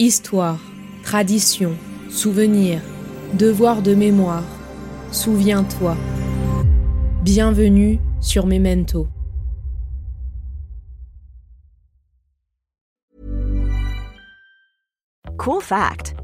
Histoire, tradition, souvenir, devoir de mémoire. Souviens-toi. Bienvenue sur Memento. Cool fact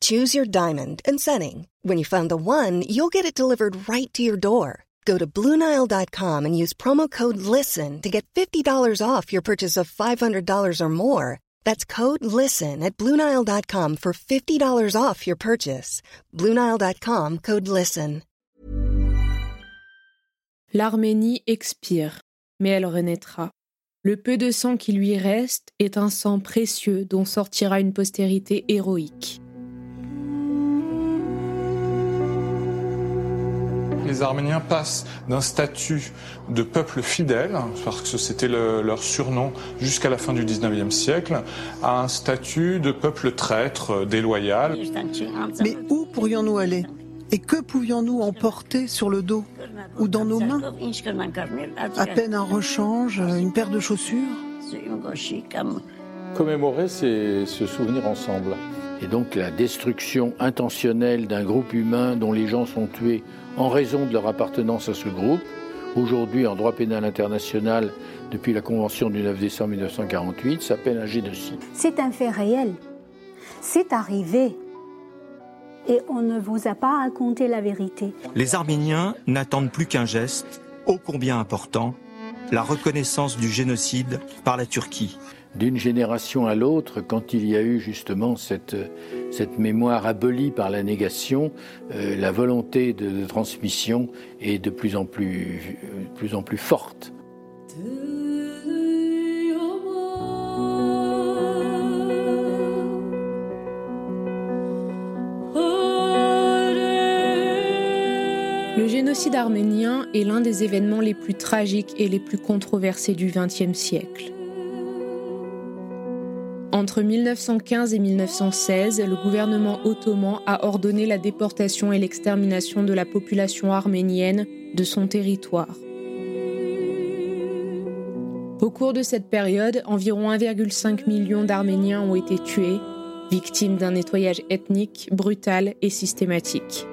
Choose your diamond and setting. When you find the one, you'll get it delivered right to your door. Go to Bluenile.com and use promo code LISTEN to get $50 off your purchase of $500 or more. That's code LISTEN at Bluenile.com for $50 off your purchase. Bluenile.com code LISTEN. L'Arménie expire, mais elle renaîtra. Le peu de sang qui lui reste est un sang précieux dont sortira une postérité héroïque. Les Arméniens passent d'un statut de peuple fidèle, parce que c'était leur surnom jusqu'à la fin du 19e siècle, à un statut de peuple traître, déloyal. Mais où pourrions-nous aller? Et que pouvions-nous emporter sur le dos ou dans nos mains? À peine un rechange, une paire de chaussures? Commémorer, c'est se souvenir ensemble. Et donc la destruction intentionnelle d'un groupe humain dont les gens sont tués en raison de leur appartenance à ce groupe, aujourd'hui en droit pénal international depuis la Convention du 9 décembre 1948, s'appelle un génocide. C'est un fait réel. C'est arrivé. Et on ne vous a pas raconté la vérité. Les Arméniens n'attendent plus qu'un geste, ô combien important, la reconnaissance du génocide par la Turquie d'une génération à l'autre, quand il y a eu justement cette, cette mémoire abolie par la négation, euh, la volonté de, transmission est de plus en de plus, en plus forte. Le génocide arménien est l'un des événements les plus tragiques et les plus controversés du XXe siècle. Entre 1915 et 1916, le gouvernement ottoman a ordonné la déportation et l'extermination de la population arménienne de son territoire. Au cours de cette période, environ 1,5 million d'Arméniens ont été tués, victimes d'un nettoyage ethnique brutal et systématique.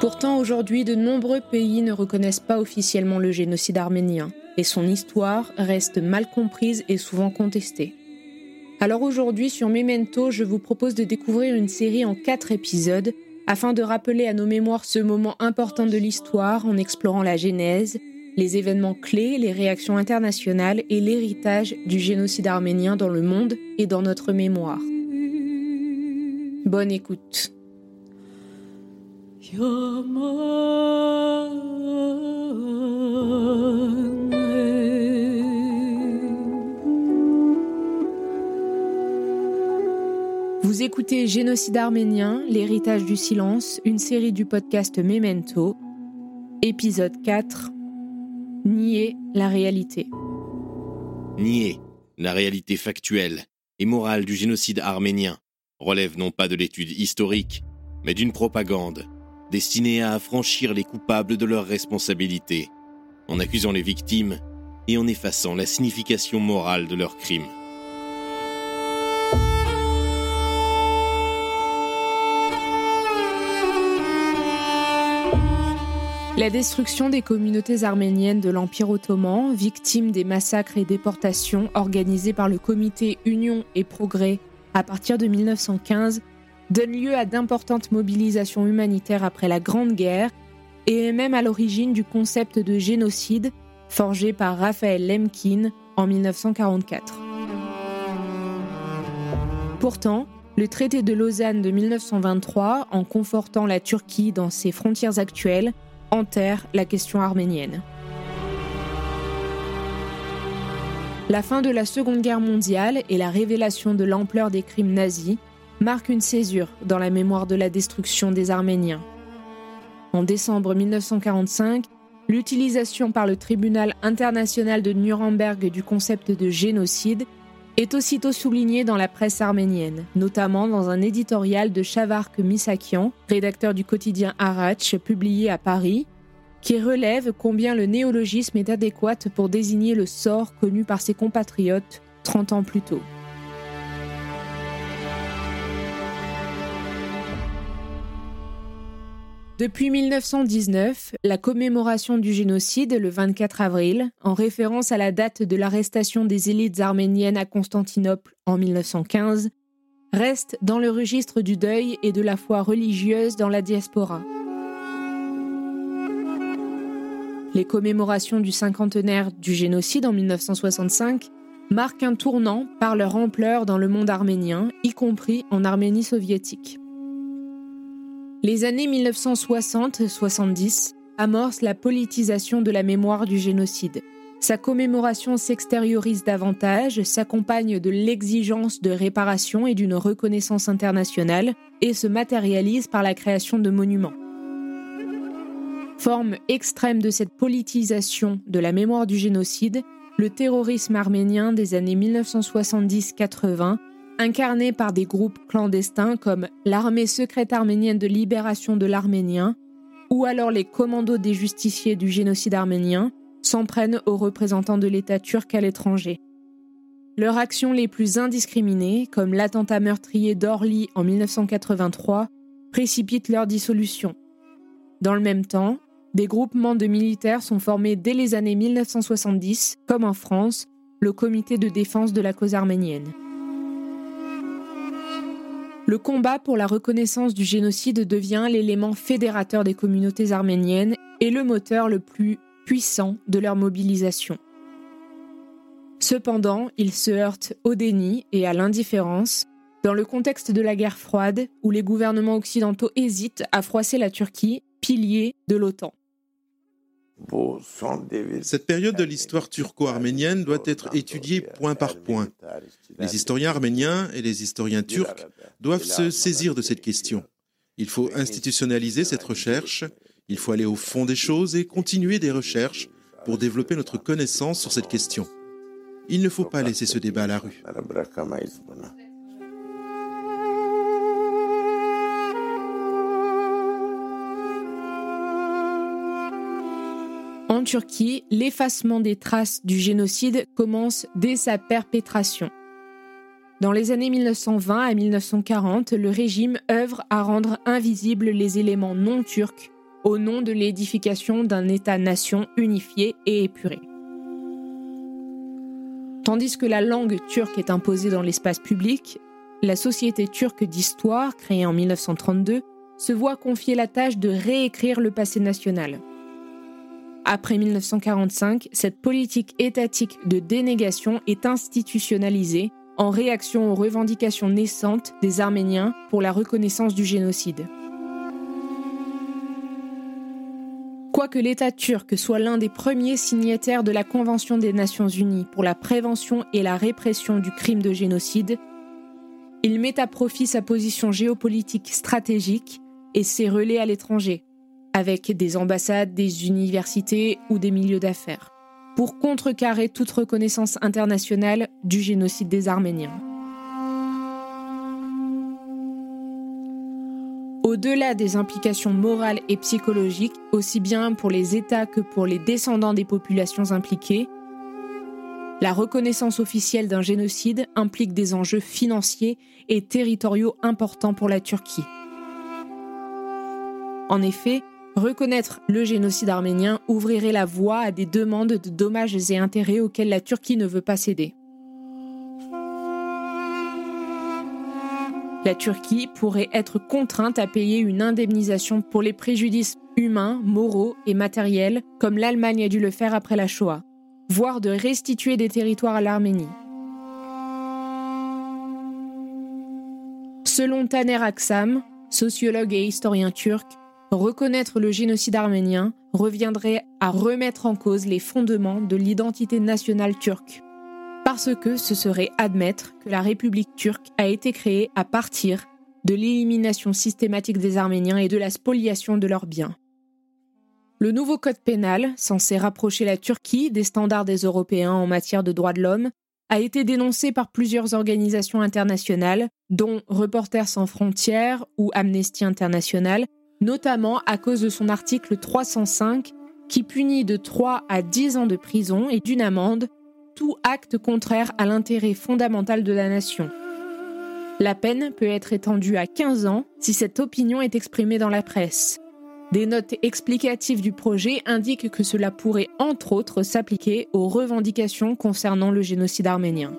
Pourtant, aujourd'hui, de nombreux pays ne reconnaissent pas officiellement le génocide arménien et son histoire reste mal comprise et souvent contestée. Alors aujourd'hui, sur Memento, je vous propose de découvrir une série en quatre épisodes afin de rappeler à nos mémoires ce moment important de l'histoire en explorant la genèse, les événements clés, les réactions internationales et l'héritage du génocide arménien dans le monde et dans notre mémoire. Bonne écoute. Vous écoutez Génocide arménien, l'héritage du silence, une série du podcast Memento, épisode 4, Nier la réalité. Nier la réalité factuelle et morale du génocide arménien relève non pas de l'étude historique, mais d'une propagande destinée à affranchir les coupables de leurs responsabilités, en accusant les victimes et en effaçant la signification morale de leurs crimes. La destruction des communautés arméniennes de l'Empire ottoman, victimes des massacres et déportations organisés par le comité Union et Progrès à partir de 1915, donne lieu à d'importantes mobilisations humanitaires après la Grande Guerre et est même à l'origine du concept de génocide forgé par Raphaël Lemkin en 1944. Pourtant, le traité de Lausanne de 1923, en confortant la Turquie dans ses frontières actuelles, la question arménienne. La fin de la Seconde Guerre mondiale et la révélation de l'ampleur des crimes nazis marque une césure dans la mémoire de la destruction des Arméniens. En décembre 1945, l'utilisation par le tribunal international de Nuremberg du concept de génocide est aussitôt soulignée dans la presse arménienne, notamment dans un éditorial de Shavark Misakian, rédacteur du quotidien Arach, publié à Paris, qui relève combien le néologisme est adéquat pour désigner le sort connu par ses compatriotes 30 ans plus tôt. Depuis 1919, la commémoration du génocide, le 24 avril, en référence à la date de l'arrestation des élites arméniennes à Constantinople en 1915, reste dans le registre du deuil et de la foi religieuse dans la diaspora. Les commémorations du cinquantenaire du génocide en 1965 marquent un tournant par leur ampleur dans le monde arménien, y compris en Arménie soviétique. Les années 1960-70 amorcent la politisation de la mémoire du génocide. Sa commémoration s'extériorise davantage, s'accompagne de l'exigence de réparation et d'une reconnaissance internationale, et se matérialise par la création de monuments. Forme extrême de cette politisation de la mémoire du génocide, le terrorisme arménien des années 1970-80 incarnés par des groupes clandestins comme l'armée secrète arménienne de libération de l'Arménien ou alors les commandos des justiciers du génocide arménien, s'en prennent aux représentants de l'État turc à l'étranger. Leurs actions les plus indiscriminées, comme l'attentat meurtrier d'Orly en 1983, précipitent leur dissolution. Dans le même temps, des groupements de militaires sont formés dès les années 1970, comme en France, le Comité de défense de la cause arménienne. Le combat pour la reconnaissance du génocide devient l'élément fédérateur des communautés arméniennes et le moteur le plus puissant de leur mobilisation. Cependant, il se heurte au déni et à l'indifférence dans le contexte de la guerre froide où les gouvernements occidentaux hésitent à froisser la Turquie, pilier de l'OTAN. Cette période de l'histoire turco-arménienne doit être étudiée point par point. Les historiens arméniens et les historiens turcs doivent se saisir de cette question. Il faut institutionnaliser cette recherche, il faut aller au fond des choses et continuer des recherches pour développer notre connaissance sur cette question. Il ne faut pas laisser ce débat à la rue. En Turquie, l'effacement des traces du génocide commence dès sa perpétration. Dans les années 1920 à 1940, le régime œuvre à rendre invisibles les éléments non turcs au nom de l'édification d'un État-nation unifié et épuré. Tandis que la langue turque est imposée dans l'espace public, la Société turque d'histoire, créée en 1932, se voit confier la tâche de réécrire le passé national. Après 1945, cette politique étatique de dénégation est institutionnalisée en réaction aux revendications naissantes des Arméniens pour la reconnaissance du génocide. Quoique l'État turc soit l'un des premiers signataires de la Convention des Nations Unies pour la prévention et la répression du crime de génocide, il met à profit sa position géopolitique stratégique et ses relais à l'étranger, avec des ambassades, des universités ou des milieux d'affaires, pour contrecarrer toute reconnaissance internationale du génocide des Arméniens. Au-delà des implications morales et psychologiques, aussi bien pour les États que pour les descendants des populations impliquées, la reconnaissance officielle d'un génocide implique des enjeux financiers et territoriaux importants pour la Turquie. En effet, Reconnaître le génocide arménien ouvrirait la voie à des demandes de dommages et intérêts auxquels la Turquie ne veut pas céder. La Turquie pourrait être contrainte à payer une indemnisation pour les préjudices humains, moraux et matériels, comme l'Allemagne a dû le faire après la Shoah, voire de restituer des territoires à l'Arménie. Selon Taner Aksam, sociologue et historien turc, Reconnaître le génocide arménien reviendrait à remettre en cause les fondements de l'identité nationale turque. parce que ce serait admettre que la République turque a été créée à partir de l'élimination systématique des Arméniens et de la spoliation de leurs biens. Le nouveau code pénal, censé rapprocher la Turquie des standards des Européens en matière de droits de l'homme, a été dénoncé par plusieurs organisations internationales, dont Reporters sans frontières ou Amnesty International, notamment à cause de son article 305 qui punit de 3 à 10 ans de prison et d'une amende tout acte contraire à l'intérêt fondamental de la nation. La peine peut être étendue à 15 ans si cette opinion est exprimée dans la presse. Des notes explicatives du projet indiquent que cela pourrait entre autres s'appliquer aux revendications concernant le génocide arménien.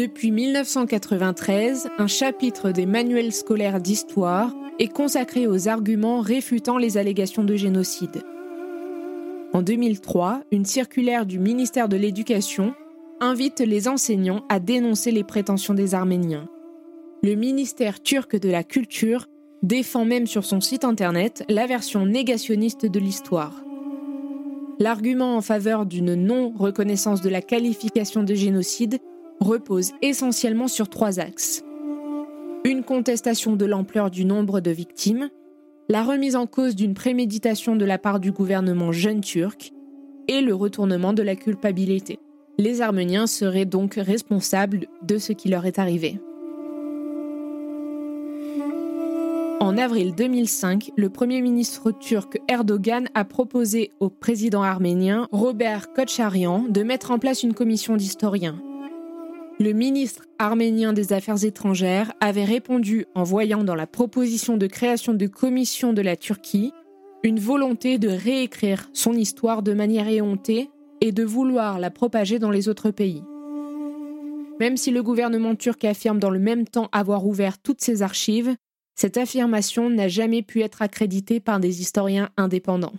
Depuis 1993, un chapitre des manuels scolaires d'histoire est consacré aux arguments réfutant les allégations de génocide. En 2003, une circulaire du ministère de l'Éducation invite les enseignants à dénoncer les prétentions des Arméniens. Le ministère turc de la Culture défend même sur son site internet la version négationniste de l'histoire. L'argument en faveur d'une non-reconnaissance de la qualification de génocide repose essentiellement sur trois axes. Une contestation de l'ampleur du nombre de victimes, la remise en cause d'une préméditation de la part du gouvernement jeune turc et le retournement de la culpabilité. Les Arméniens seraient donc responsables de ce qui leur est arrivé. En avril 2005, le Premier ministre turc Erdogan a proposé au président arménien Robert Kocharyan de mettre en place une commission d'historiens. Le ministre arménien des Affaires étrangères avait répondu en voyant dans la proposition de création de commission de la Turquie une volonté de réécrire son histoire de manière éhontée et de vouloir la propager dans les autres pays. Même si le gouvernement turc affirme dans le même temps avoir ouvert toutes ses archives, cette affirmation n'a jamais pu être accréditée par des historiens indépendants.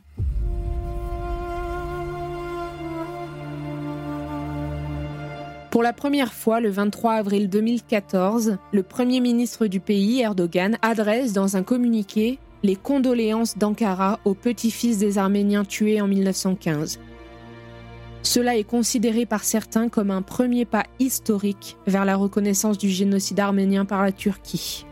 Pour la première fois, le 23 avril 2014, le Premier ministre du pays, Erdogan, adresse dans un communiqué les condoléances d'Ankara aux petits-fils des Arméniens tués en 1915. Cela est considéré par certains comme un premier pas historique vers la reconnaissance du génocide arménien par la Turquie.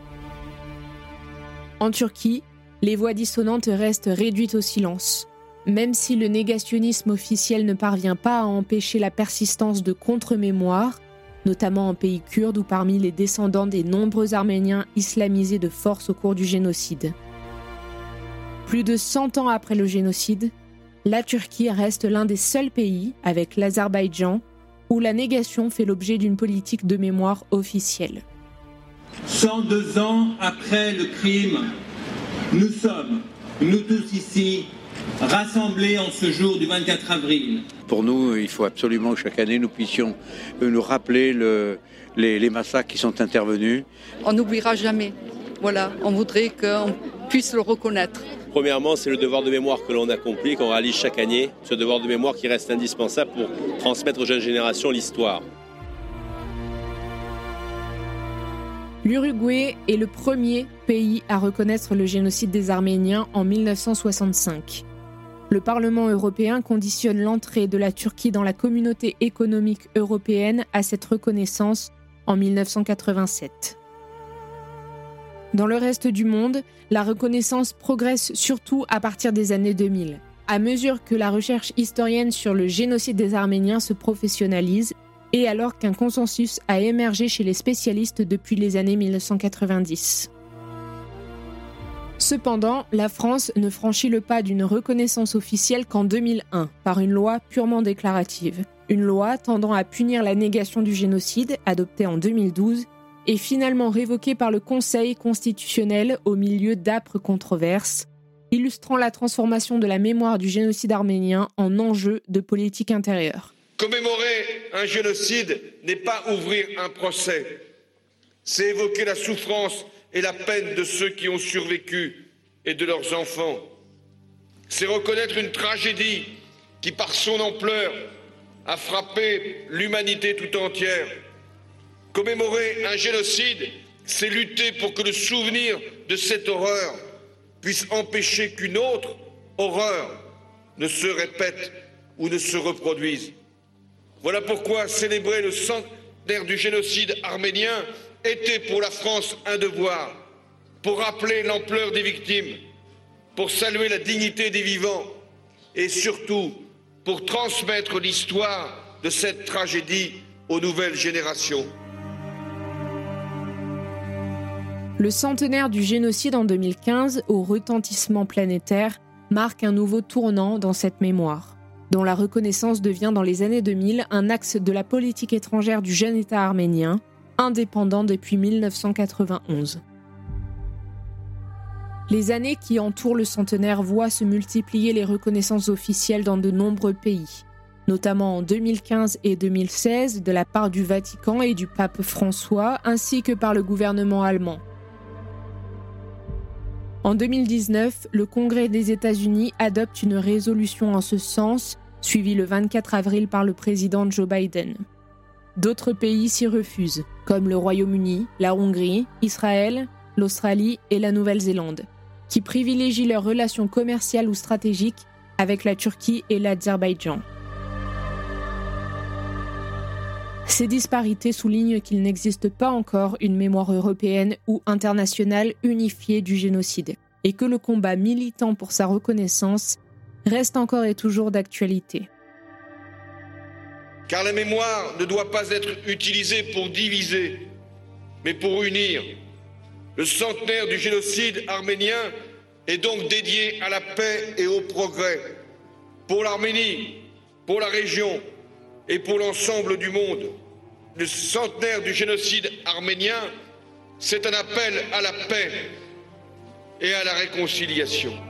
En Turquie, les voix dissonantes restent réduites au silence. Même si le négationnisme officiel ne parvient pas à empêcher la persistance de contre-mémoires, notamment en pays kurde ou parmi les descendants des nombreux Arméniens islamisés de force au cours du génocide. Plus de 100 ans après le génocide, la Turquie reste l'un des seuls pays, avec l'Azerbaïdjan, où la négation fait l'objet d'une politique de mémoire officielle. 102 ans après le crime, nous sommes, nous tous ici, rassemblés en ce jour du 24 avril. Pour nous, il faut absolument que chaque année nous puissions nous rappeler les, les massacres qui sont intervenus. On n'oubliera jamais. Voilà, on voudrait qu'on puisse le reconnaître. Premièrement, c'est le devoir de mémoire que l'on accomplit, qu'on réalise chaque année, ce devoir de mémoire qui reste indispensable pour transmettre aux jeunes générations l'histoire. L'Uruguay est le premier pays à reconnaître le génocide des Arméniens en 1965. Le Parlement européen conditionne l'entrée de la Turquie dans la communauté économique européenne à cette reconnaissance en 1987. Dans le reste du monde, la reconnaissance progresse surtout à partir des années 2000. À mesure que la recherche historienne sur le génocide des Arméniens se professionnalise et alors qu'un consensus a émergé chez les spécialistes depuis les années 1990. Cependant, la France ne franchit le pas d'une reconnaissance officielle qu'en 2001 par une loi purement déclarative. Une loi tendant à punir la négation du génocide, adoptée en 2012, et finalement révoquée par le Conseil constitutionnel au milieu d'âpres controverses, illustrant la transformation de la mémoire du génocide arménien en enjeu de politique intérieure. Commémorer un génocide n'est pas ouvrir un procès, c'est évoquer la souffrance et la peine de ceux qui ont survécu et de leurs enfants. C'est reconnaître une tragédie qui, par son ampleur, a frappé l'humanité tout entière. Commémorer un génocide, c'est lutter pour que le souvenir de cette horreur puisse empêcher qu'une autre horreur ne se répètent ou ne se reproduisent. Voilà pourquoi célébrer le centenaire du génocide arménien était pour la France un devoir, pour rappeler l'ampleur des victimes, pour saluer la dignité des vivants et surtout pour transmettre l'histoire de cette tragédie aux nouvelles générations. Le centenaire du génocide en 2015, au retentissement planétaire, marque un nouveau tournant dans cette mémoire, dont la reconnaissance devient dans les années 2000 un axe de la politique étrangère du jeune État arménien, indépendant depuis 1991. Les années qui entourent le centenaire voient se multiplier les reconnaissances officielles dans de nombreux pays, notamment en 2015 et 2016 de la part du Vatican et du pape François, ainsi que par le gouvernement allemand. En 2019, le Congrès des États-Unis adopte une résolution en ce sens, suivie le 24 avril par le président Joe Biden. D'autres pays s'y refusent, comme le Royaume-Uni, la Hongrie, Israël, l'Australie et la Nouvelle-Zélande, qui privilégient leurs relations commerciales ou stratégiques avec la Turquie et l'Azerbaïdjan. Ces disparités soulignent qu'il n'existe pas encore une mémoire européenne ou internationale unifiée du génocide, et que le combat militant pour sa reconnaissance reste encore et toujours d'actualité. Car la mémoire ne doit pas être utilisée pour diviser, mais pour unir. Le centenaire du génocide arménien est donc dédié à la paix et au progrès, pour l'Arménie, pour la région et pour l'ensemble du monde. Le centenaire du génocide arménien, c'est un appel à la paix et à la réconciliation.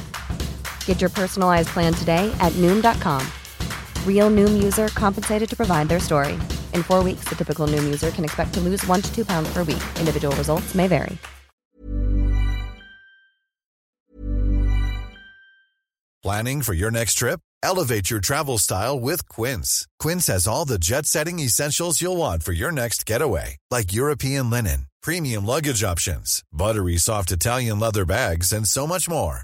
Get your personalized plan today at Noom.com. Real Noom user compensated to provide their story. In four weeks, the typical Noom user can expect to lose one to two pounds per week. Individual results may vary. Planning for your next trip? Elevate your travel style with Quince. Quince has all the jet setting essentials you'll want for your next getaway, like European linen, premium luggage options, buttery soft Italian leather bags, and so much more.